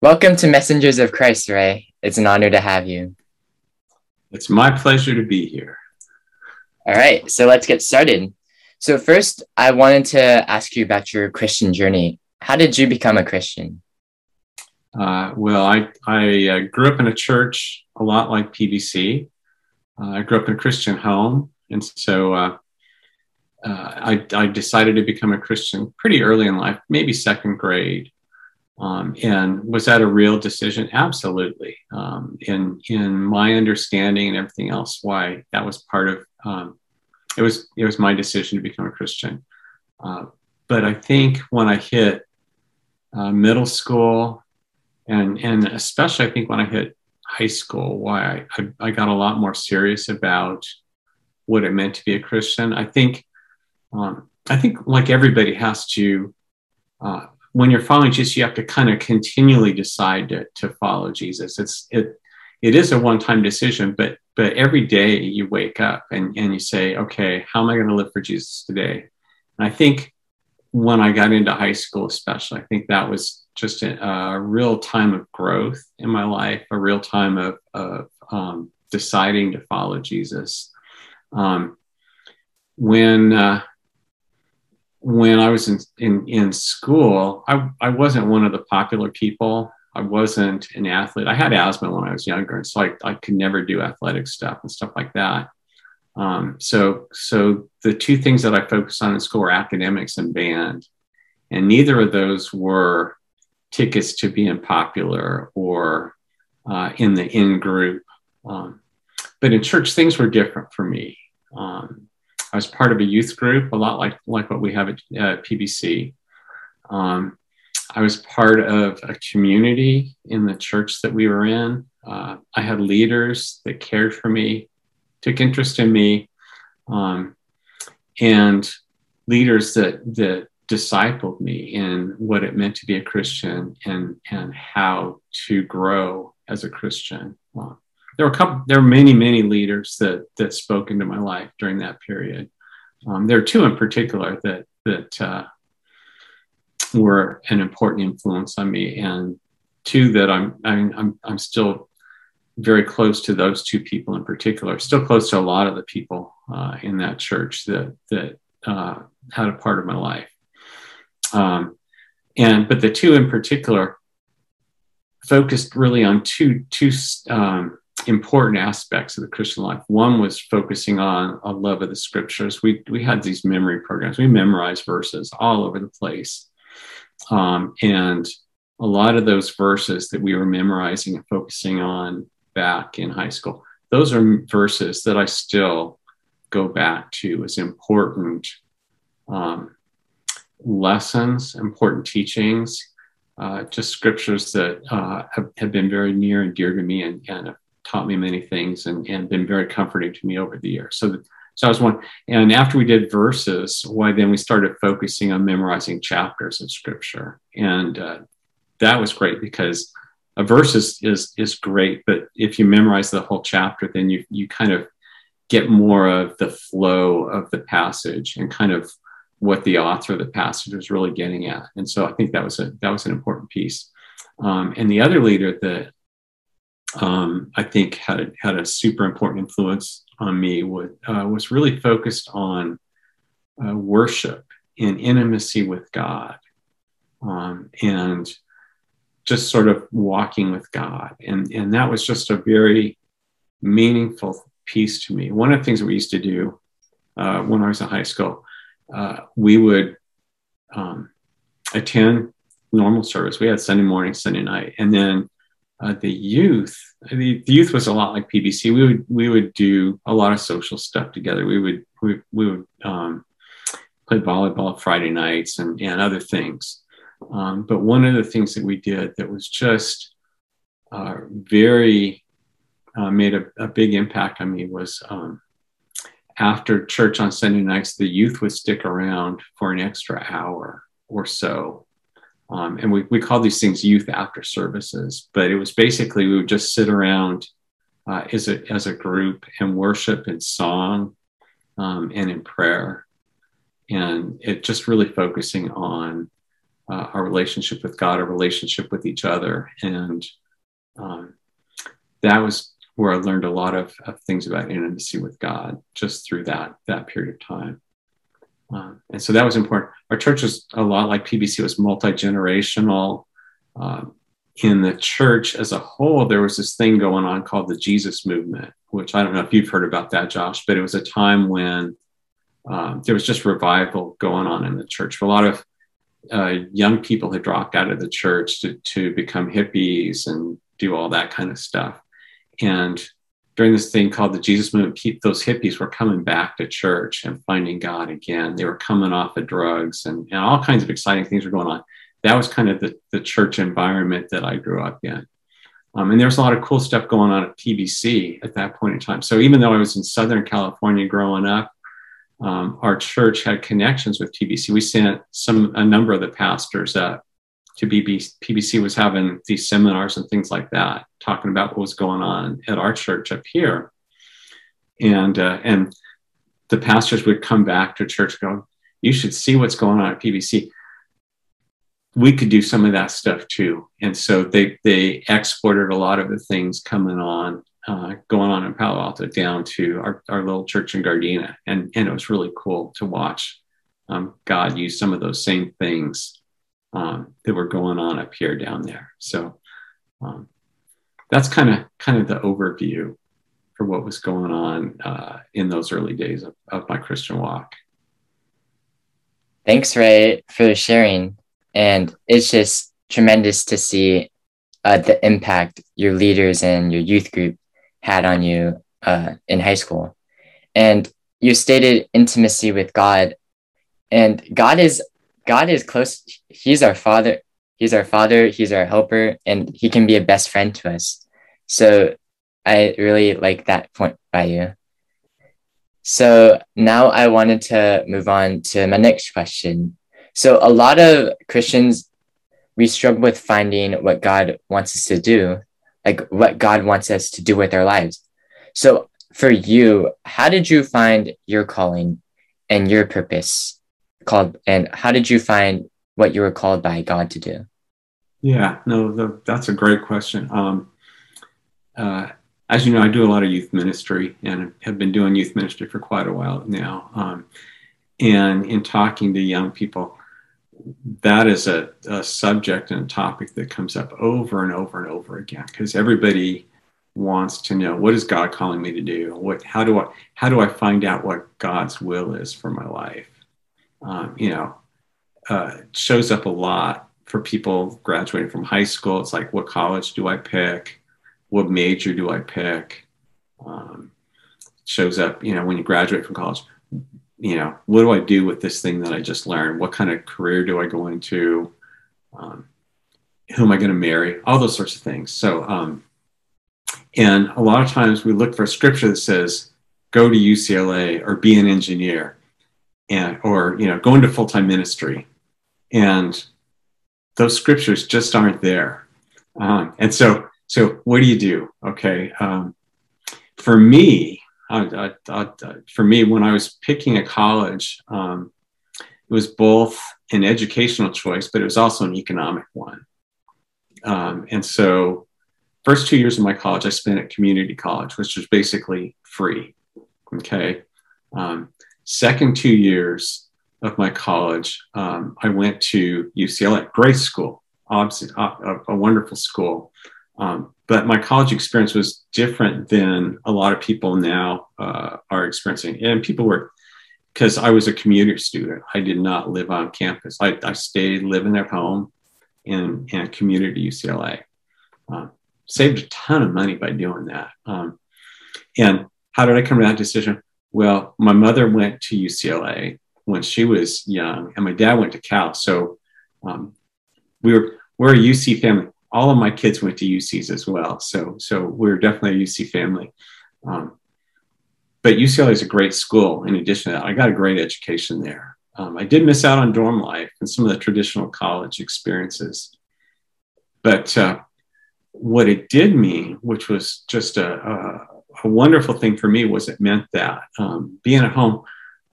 Welcome to Messengers of Christ, Ray. It's an honor to have you. It's my pleasure to be here. All right, so let's get started. So, first, I wanted to ask you about your Christian journey. How did you become a Christian? Uh, well, I, I uh, grew up in a church a lot like PBC. Uh, I grew up in a Christian home. And so uh, uh, I, I decided to become a Christian pretty early in life, maybe second grade. Um, and was that a real decision? Absolutely. Um, in in my understanding and everything else, why that was part of um, it was it was my decision to become a Christian. Uh, but I think when I hit uh, middle school, and and especially I think when I hit high school, why I, I, I got a lot more serious about what it meant to be a Christian. I think um, I think like everybody has to uh, when you're following Jesus, you have to kind of continually decide to, to follow Jesus. It's it it is a one-time decision, but but every day you wake up and, and you say, okay, how am I going to live for Jesus today? And I think when I got into high school, especially, I think that was just a, a real time of growth in my life, a real time of, of um, deciding to follow Jesus. Um, when uh, when I was in, in, in school, I, I wasn't one of the popular people. I wasn't an athlete. I had asthma when I was younger, and so I, I could never do athletic stuff and stuff like that. Um, so, so the two things that I focused on in school were academics and band, and neither of those were tickets to being popular or uh, in the in group. Um, but in church, things were different for me. Um, I was part of a youth group, a lot like like what we have at uh, PBC. Um, I was part of a community in the church that we were in. Uh, I had leaders that cared for me, took interest in me, um, and leaders that that discipled me in what it meant to be a Christian and and how to grow as a Christian. Well, there were couple, there were many, many leaders that that spoke into my life during that period. Um, there are two in particular that that uh, were an important influence on me, and two that I'm I mean, I'm I'm still very close to those two people in particular. Still close to a lot of the people uh, in that church that that uh, had a part of my life. Um, and but the two in particular focused really on two two um, important aspects of the Christian life. One was focusing on a love of the scriptures. We we had these memory programs. We memorized verses all over the place, um, and a lot of those verses that we were memorizing and focusing on back in high school. Those are verses that I still go back to as important um, lessons, important teachings, uh, just scriptures that uh, have, have, been very near and dear to me and, and taught me many things and, and been very comforting to me over the years. So, so I was one. And after we did verses, why then we started focusing on memorizing chapters of scripture. And uh, that was great because a verse is, is, is great, but if you memorize the whole chapter, then you, you kind of get more of the flow of the passage and kind of what the author of the passage was really getting at. And so I think that was a, that was an important piece. Um, and the other leader that um, I think had had a super important influence on me was, uh, was really focused on uh, worship and intimacy with God, um, and just sort of walking with God, and and that was just a very meaningful piece to me. One of the things that we used to do uh, when I was in high school, uh, we would um, attend normal service. We had Sunday morning, Sunday night, and then uh, the youth the, the, youth was a lot like pbc we would we would do a lot of social stuff together. We would we, we would um, play volleyball friday nights and, and other things. Um, but one of the things that we did that was just uh, very uh, made a, a, big impact on me was um, after church on sunday nights the youth would stick around for an extra hour or so um, and we, we call these things youth after services, but it was basically we would just sit around uh, as, a, as a group and worship in song um, and in prayer. And it just really focusing on uh, our relationship with God, our relationship with each other. And um, that was where I learned a lot of, of, things about intimacy with God just through that, that period of time. Um, and so that was important. Our church was a lot like PBC, was multi generational. Um, in the church as a whole, there was this thing going on called the Jesus movement, which I don't know if you've heard about that, Josh, but it was a time when um, there was just revival going on in the church. A lot of uh, young people had dropped out of the church to, to become hippies and do all that kind of stuff. And during this thing called the Jesus movement, those hippies were coming back to church and finding God again. They were coming off of drugs and, and all kinds of exciting things were going on. That was kind of the, the church environment that I grew up in. Um, and there was a lot of cool stuff going on at PBC at that point in time. So even though I was in Southern California growing up, um, our church had connections with PBC. We sent some a number of the pastors up to BBC. PBC was having these seminars and things like that, talking about what was going on at our church up here, and uh, and the pastors would come back to church, go, "You should see what's going on at PBC." We could do some of that stuff too, and so they they exported a lot of the things coming on uh, going on in Palo Alto down to our, our little church in Gardena. And, and it was really cool to watch um, God use some of those same things um, that were going on up here down there. So um, that's kind of kind of the overview for what was going on uh, in those early days of, of my Christian walk. Thanks, Ray, for sharing. And it's just tremendous to see uh, the impact your leaders and your youth group had on you uh, in high school. And you stated intimacy with God, and God is God is close. He's our father. He's our father. He's our helper, and he can be a best friend to us. So I really like that point by you. So now I wanted to move on to my next question. So a lot of Christians, we struggle with finding what God wants us to do like what God wants us to do with our lives. So for you, how did you find your calling and your purpose called and how did you find what you were called by God to do? Yeah, no, the, that's a great question. Um, uh, as you know, I do a lot of youth ministry and have been doing youth ministry for quite a while now. Um, and in talking to young people, that is a, a subject and a topic that comes up over and over and over again because everybody wants to know what is God calling me to do? What how do I how do I find out what God's will is for my life? Um, you know, uh, shows up a lot for people graduating from high school. It's like, what college do I pick? What major do I pick? Um, shows up, you know, when you graduate from college you know, what do I do with this thing that I just learned? What kind of career do I go into? Um, who am I going to marry? All those sorts of things. So, um, and a lot of times we look for a scripture that says, go to UCLA or be an engineer and, or, you know, go into full-time ministry. And those scriptures just aren't there. Um, and so, so what do you do? Okay. Um, for me, I, I, I, for me, when I was picking a college, um, it was both an educational choice, but it was also an economic one. Um, and so, first two years of my college, I spent at community college, which was basically free. Okay. Um, second two years of my college, um, I went to UCLA, great school, obviously a, a wonderful school. Um, but my college experience was different than a lot of people now uh, are experiencing. And people were, because I was a commuter student, I did not live on campus. I, I stayed living at home and, in a community UCLA. Uh, saved a ton of money by doing that. Um, and how did I come to that decision? Well, my mother went to UCLA when she was young, and my dad went to Cal. So um, we were we're a UC family all of my kids went to UCs as well. So, so we're definitely a UC family. Um, but UCLA is a great school. In addition to that, I got a great education there. Um, I did miss out on dorm life and some of the traditional college experiences. But uh, what it did mean, which was just a, a, a, wonderful thing for me, was it meant that um, being at home,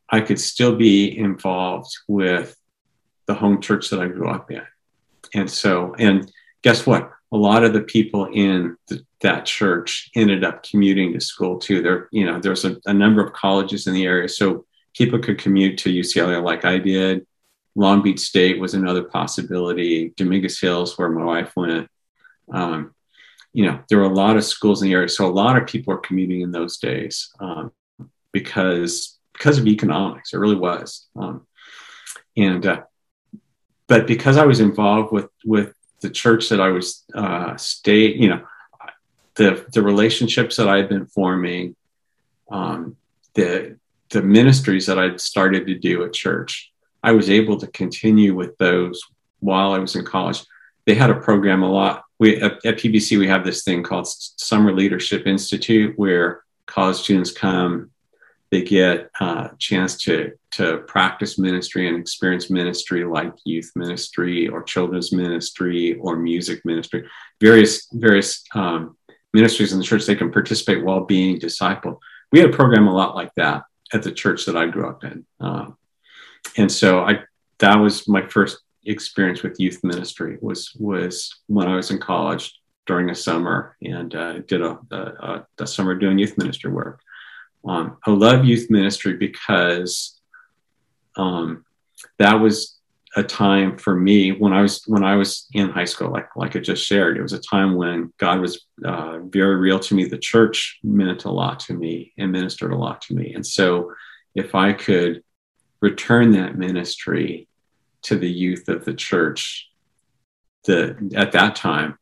I could still be involved with the home church that I grew up in. And so, and guess what? A lot of the people in that church ended up commuting to school too. There, you know, there's a, a number of colleges in the area, so people could commute to UCLA like I did. Long Beach State was another possibility. Dominguez Hills, where my wife went. Um, you know, there were a lot of schools in the area, so a lot of people were commuting in those days um, because because of economics. It really was, um, and uh, but because I was involved with with the church that I was uh, stay, you know, the the relationships that I had been forming, um, the the ministries that I'd started to do at church, I was able to continue with those while I was in college. They had a program a lot. We at, at PBC we have this thing called Summer Leadership Institute where college students come they get a uh, chance to to practice ministry and experience ministry like youth ministry or children's ministry or music ministry. Various various um, ministries in the church they can participate while being discipled. We had a program a lot like that at the church that i grew up in um, and so i that was my first experience with youth ministry was was when i was in college during a summer and uh, did a, a, a summer doing youth ministry work um, I love youth ministry because um, that was a time for me when I was when I was in high school, like like I just shared. It was a time when God was uh, very real to me. The church meant a lot to me and ministered a lot to me. And so, if I could return that ministry to the youth of the church, the at that time,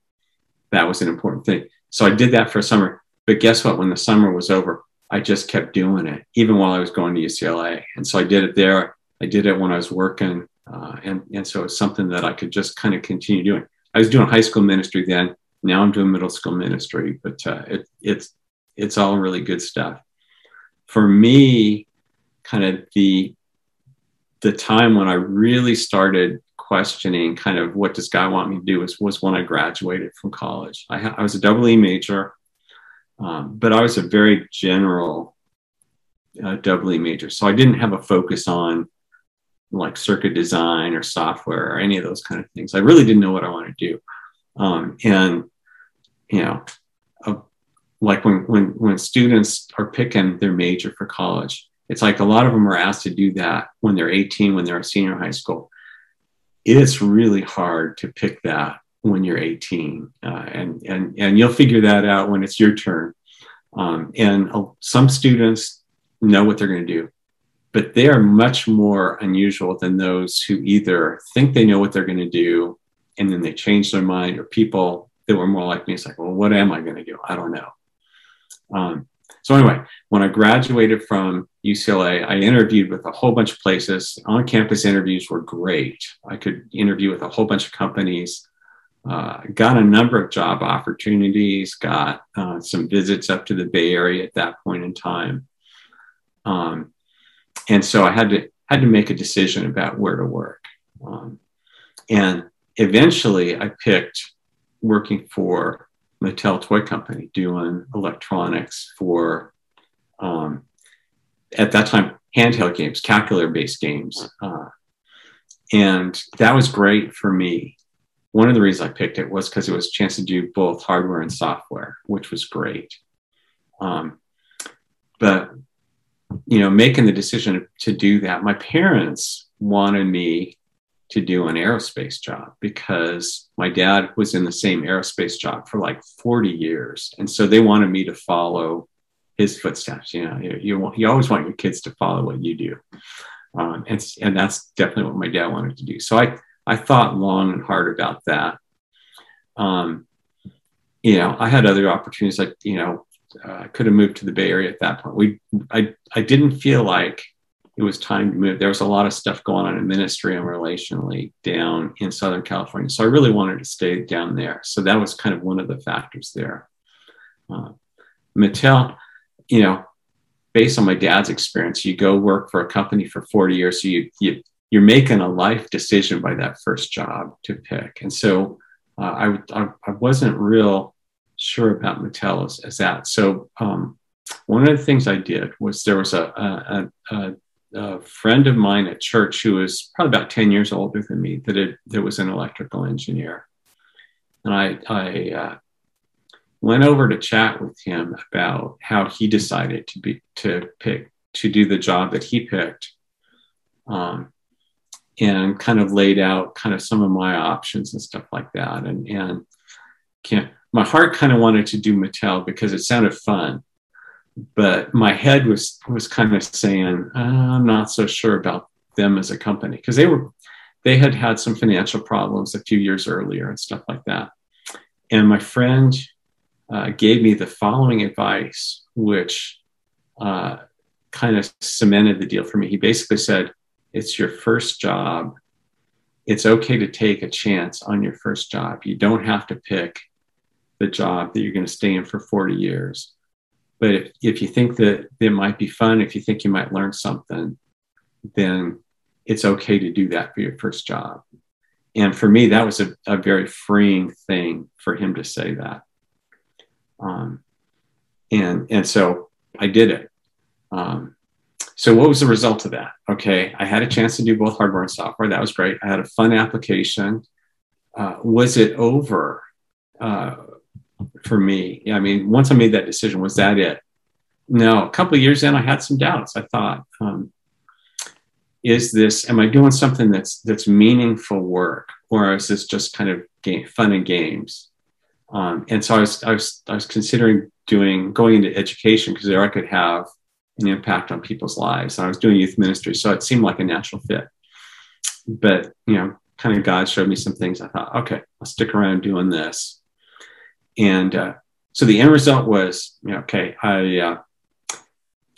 that was an important thing. So I did that for a summer. But guess what? When the summer was over, I just kept doing it, even while I was going to UCLA. And so I did it there. I did it when I was working. Uh, and, and so it's something that I could just kind of continue doing. I was doing high school ministry then. Now I'm doing middle school ministry, but uh, it, it's, it's all really good stuff. For me, kind of the, the time when I really started questioning kind of what does God want me to do was, was when I graduated from college. I, I was a double E major. Um, but I was a very general uh, doubly major. So I didn't have a focus on like circuit design or software or any of those kind of things. I really didn't know what I wanted to do. Um, and, you know, uh, like when, when, when students are picking their major for college, it's like a lot of them are asked to do that when they're 18, when they're a senior high school. It's really hard to pick that when you're 18, uh, and and and you'll figure that out when it's your turn. Um, and uh, some students know what they're going to do, but they are much more unusual than those who either think they know what they're going to do and then they change their mind, or people that were more like me. It's like, well, what am I going to do? I don't know. Um, so anyway, when I graduated from UCLA, I interviewed with a whole bunch of places. On-campus interviews were great. I could interview with a whole bunch of companies uh, got a number of job opportunities, got uh, some visits up to the Bay Area at that point in time. Um, and so I had to had to make a decision about where to work. Um, and eventually I picked working for Mattel Toy Company, doing electronics for, um, at that time, handheld games, calculator based games. Uh, and that was great for me one of the reasons I picked it was because it was a chance to do both hardware and software, which was great. Um, but you know, making the decision to do that, my parents wanted me to do an aerospace job because my dad was in the same aerospace job for like 40 years, and so they wanted me to follow his footsteps. You know, you, you, you always want your kids to follow what you do, um, and and that's definitely what my dad wanted to do. So I I thought long and hard about that. Um, you know, I had other opportunities. Like, you know, uh, I could have moved to the Bay Area at that point. We, I, I didn't feel like it was time to move. There was a lot of stuff going on in ministry and relationally down in Southern California. So I really wanted to stay down there. So that was kind of one of the factors there. Uh, Mattel, you know, based on my dad's experience, you go work for a company for 40 years. So you, you you're making a life decision by that first job to pick. And so uh, I, I, I, wasn't real sure about Mattel as, as that. So um, one of the things I did was there was a, a, a, a friend of mine at church who was probably about 10 years older than me that, it, that was an electrical engineer. And I, I uh, went over to chat with him about how he decided to be to pick to do the job that he picked um, and kind of laid out kind of some of my options and stuff like that and and can't, my heart kind of wanted to do Mattel because it sounded fun but my head was was kind of saying uh, I'm not so sure about them as a company because they were they had had some financial problems a few years earlier and stuff like that. And my friend uh, gave me the following advice, which uh, kind of cemented the deal for me. He basically said, "It's your first job. It's okay to take a chance on your first job. You don't have to pick the job that you're going to stay in for 40 years." But if, if you think that it might be fun, if you think you might learn something, then it's okay to do that for your first job. And for me, that was a, a very freeing thing for him to say that. Um, and, and so I did it. Um, so what was the result of that? Okay, I had a chance to do both hardware and software. That was great. I had a fun application. Uh, was it over? Uh, for me. I mean, once I made that decision, was that it? No, a couple of years in, I had some doubts. I thought, um, is this, am I doing something that's, that's meaningful work or is this just kind of game, fun and games? Um, and so I was, I was, I was considering doing, going into education because there I could have an impact on people's lives. And I was doing youth ministry. So it seemed like a natural fit, but you know, kind of God showed me some things. I thought, okay, I'll stick around doing this. And uh, so the end result was, you know, okay, I uh,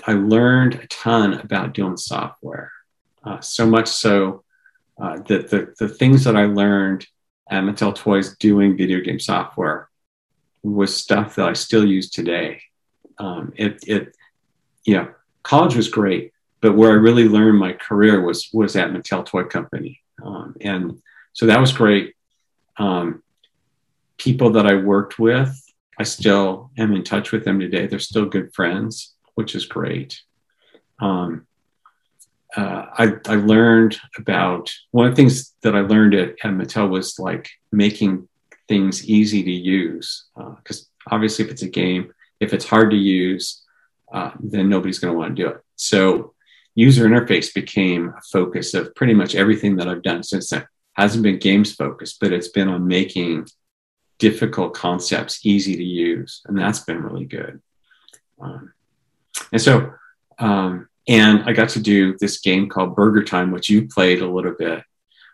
I learned a ton about doing software. Uh, so much so uh, that the the things that I learned at Mattel Toys doing video game software was stuff that I still use today. Um, it it you know, college was great, but where I really learned my career was was at Mattel Toy Company, um, and so that was great. Um, people that I worked with, I still am in touch with them today. They're still good friends, which is great. Um, uh, I, I, learned about one of the things that I learned at, at Mattel was like making things easy to use. Because uh, obviously, if it's a game, if it's hard to use, uh, then nobody's going to want to do it. So, user interface became a focus of pretty much everything that I've done since then. Hasn't been games focused, but it's been on making difficult concepts easy to use, and that's been really good. Um, and so, um, and I got to do this game called Burger Time, which you played a little bit,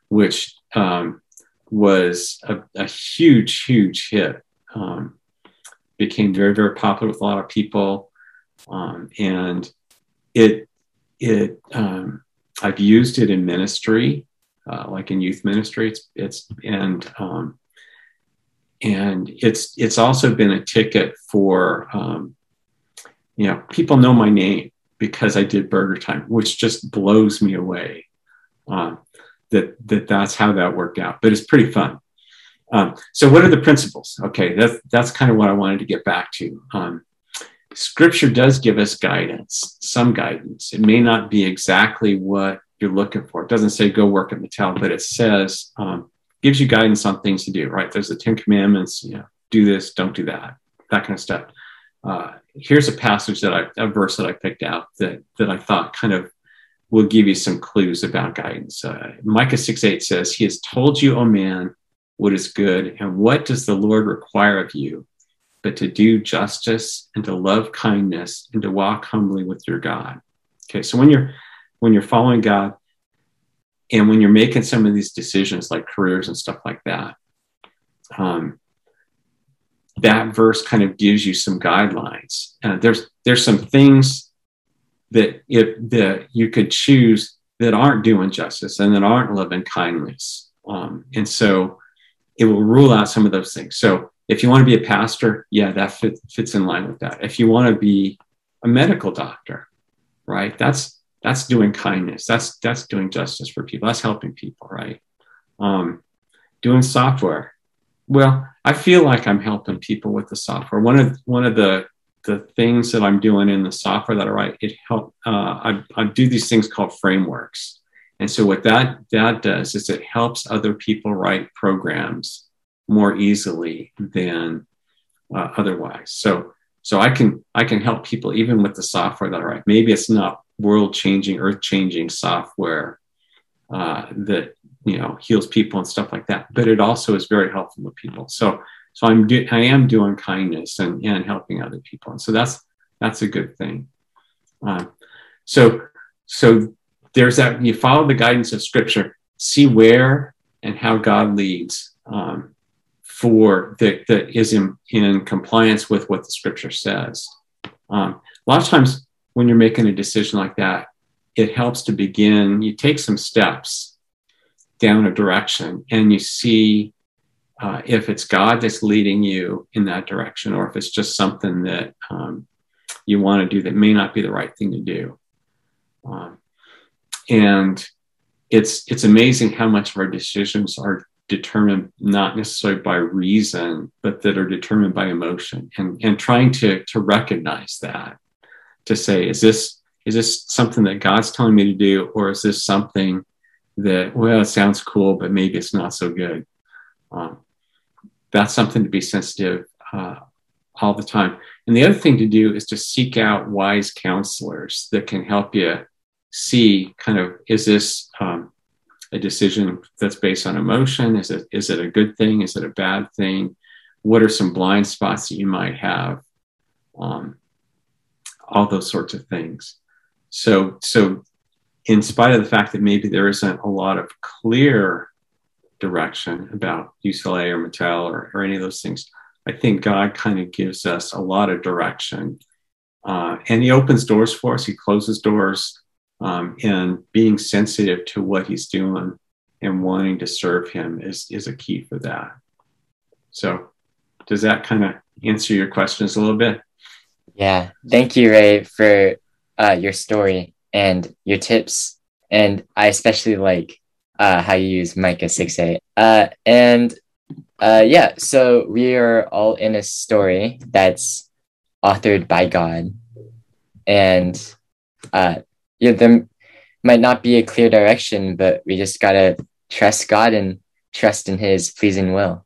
which um, was a, a, huge, huge hit. Um, became very, very popular with a lot of people, um, and it it um, I've used it in ministry, uh, like in youth ministry. It's it's and um, and it's it's also been a ticket for um, you know people know my name because I did Burger Time, which just blows me away. Uh, that that that's how that worked out, but it's pretty fun. Um, so, what are the principles? Okay, that's that's kind of what I wanted to get back to. Um, scripture does give us guidance, some guidance. It may not be exactly what you're looking for. It doesn't say go work at Mattel, but it says um, gives you guidance on things to do, right? There's the Ten Commandments, you know, do this, don't do that, that kind of stuff. Uh, here's a passage that I, a verse that I picked out that, that I thought kind of will give you some clues about guidance. Uh, Micah 6 8 says, He has told you, O man, what is good, and what does the Lord require of you? But to do justice and to love kindness and to walk humbly with your God. Okay, so when you're when you're following God, and when you're making some of these decisions like careers and stuff like that um, that verse kind of gives you some guidelines. Uh, there's there's some things that if that you could choose that aren't doing justice and that aren't loving kindness. Um, and so it will rule out some of those things. So if you want to be a pastor yeah that fit, fits in line with that. If you want to be a medical doctor right that's that's doing kindness. That's that's doing justice for people. That's helping people right? Um, doing software. Well i feel like i'm helping people with the software one of one of the the things that I'm doing in the software that I write, it help. Uh, I, I do these things called frameworks, and so what that that does is it helps other people write programs more easily than uh, otherwise. So so I can I can help people even with the software that I write. Maybe it's not world changing, earth changing software uh, that you know heals people and stuff like that, but it also is very helpful to people. So so I'm do, I am doing kindness and, and helping other people, and so that's that's a good thing. Uh, so so there's that you follow the guidance of Scripture, see where and how God leads. Um, for that, that is in, in compliance with what the scripture says. Um, a lot of times when you're making a decision like that, it helps to begin, you take some steps down a direction and you see uh, if it's God that's leading you in that direction or if it's just something that um, you want to do that may not be the right thing to do. Um, and it's it's amazing how much of our decisions are determined not necessarily by reason, but that are determined by emotion and, and trying to, to recognize that, to say, is this, is this something that God's telling me to do? Or is this something that, well, it sounds cool, but maybe it's not so good? Um, that's something to be sensitive uh, all the time. And the other thing to do is to seek out wise counselors that can help you see kind of, is this, um, a decision that's based on emotion? Is it is it a good thing? Is it a bad thing? What are some blind spots that you might have? Um, all those sorts of things. So so in spite of the fact that maybe there isn't a lot of clear direction about UCLA or Mattel or, or any of those things, I think God kind of gives us a lot of direction. Uh, and he opens doors for us. He closes doors um, and being sensitive to what he's doing and wanting to serve him is, is a key for that. So, does that kind of answer your questions a little bit? Yeah. Thank you, Ray, for uh, your story and your tips. And I especially like uh, how you use Micah 6 8. Uh, and uh, yeah, so we are all in a story that's authored by God. And uh, yeah, there might not be a clear direction, but we just gotta trust God and trust in His pleasing will.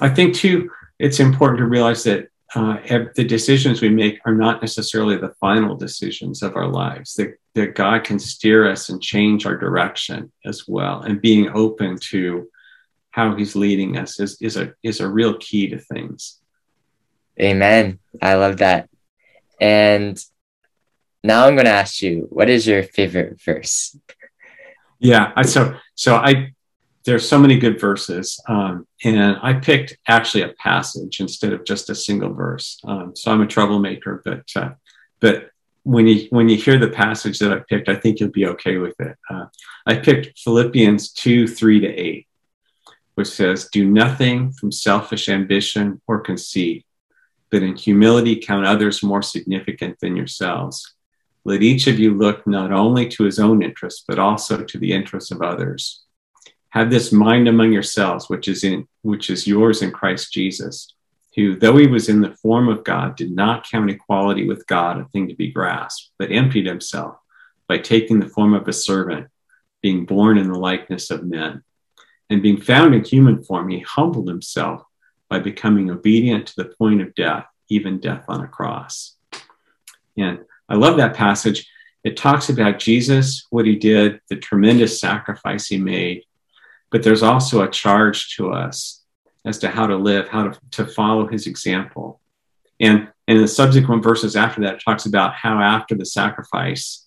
I think too, it's important to realize that uh, the decisions we make are not necessarily the final decisions of our lives. That that God can steer us and change our direction as well, and being open to how He's leading us is is a is a real key to things. Amen. I love that. And now I'm going to ask you, what is your favorite verse? Yeah, so so I there's so many good verses, um, and I picked actually a passage instead of just a single verse. Um, so I'm a troublemaker, but uh, but when you when you hear the passage that I picked, I think you'll be okay with it. Uh, I picked Philippians two three to eight, which says, "Do nothing from selfish ambition or conceit, but in humility count others more significant than yourselves." Let each of you look not only to his own interests, but also to the interests of others. Have this mind among yourselves, which is in which is yours in Christ Jesus, who, though he was in the form of God, did not count equality with God a thing to be grasped, but emptied himself by taking the form of a servant, being born in the likeness of men. And being found in human form, he humbled himself by becoming obedient to the point of death, even death on a cross. And I love that passage. It talks about Jesus, what he did, the tremendous sacrifice he made, but there's also a charge to us as to how to live, how to, to follow his example. And, and in the subsequent verses after that, talks about how after the sacrifice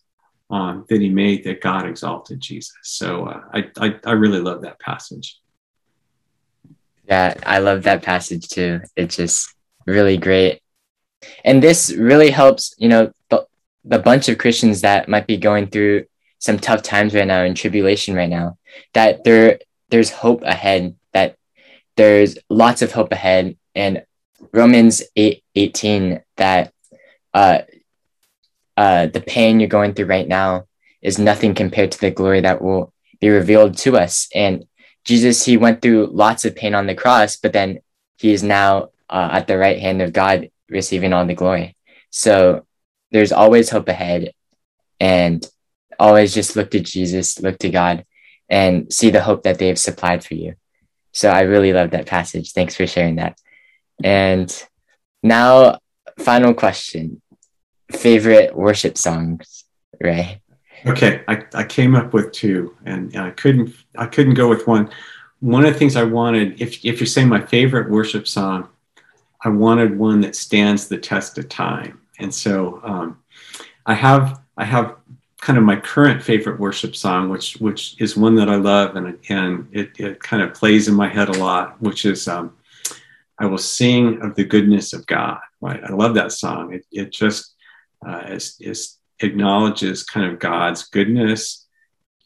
um, that he made, that God exalted Jesus. So uh, I, I, I really love that passage. Yeah, I love that passage too. It's just really great. And this really helps, you know, the, the bunch of Christians that might be going through some tough times right now in tribulation right now, that there there's hope ahead, that there's lots of hope ahead. And Romans 8 18, that uh, uh, the pain you're going through right now is nothing compared to the glory that will be revealed to us. And Jesus, he went through lots of pain on the cross, but then he is now uh, at the right hand of God receiving all the glory. So there's always hope ahead and always just look to Jesus, look to God, and see the hope that they've supplied for you. So I really love that passage. Thanks for sharing that. And now, final question favorite worship songs, Ray? Okay, I, I came up with two, and I couldn't I couldn't go with one. One of the things I wanted, if if you're saying my favorite worship song, I wanted one that stands the test of time, and so um, I have I have kind of my current favorite worship song, which which is one that I love, and and it, it kind of plays in my head a lot, which is um, I will sing of the goodness of God. Right, I love that song. It it just uh, is, is acknowledges kind of God's goodness,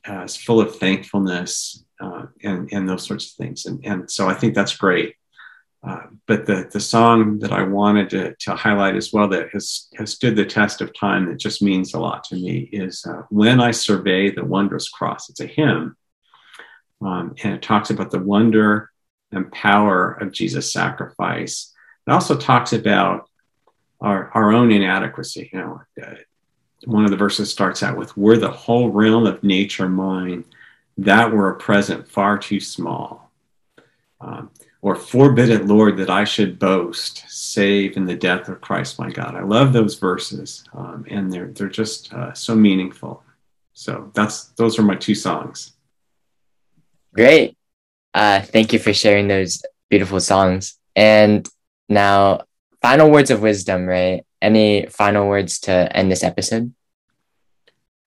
uh, is full of thankfulness, uh, and and those sorts of things. And and so I think that's great. Uh, but the the song that I wanted to, to highlight as well that has has stood the test of time that just means a lot to me is uh, when I survey the wondrous cross. It's a hymn, um, and it talks about the wonder and power of Jesus' sacrifice. It also talks about our, our own inadequacy. You know, uh, one of the verses starts out with, Were the whole realm of nature mine, that were a present far too small. Or forbid it, Lord, that I should boast, save in the death of Christ my God. I love those verses, um, and they're they're just uh, so meaningful. So that's those are my two songs. Great, uh, thank you for sharing those beautiful songs. And now, final words of wisdom, Ray. Any final words to end this episode?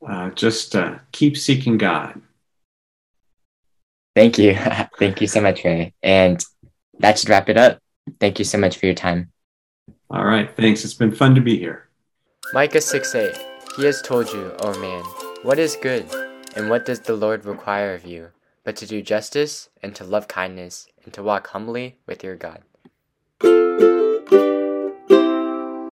Uh, just uh, keep seeking God. Thank you. Thank you so much, Ray. And that should wrap it up. Thank you so much for your time. All right. Thanks. It's been fun to be here. Micah 6 8. He has told you, O oh man, what is good, and what does the Lord require of you, but to do justice, and to love kindness, and to walk humbly with your God.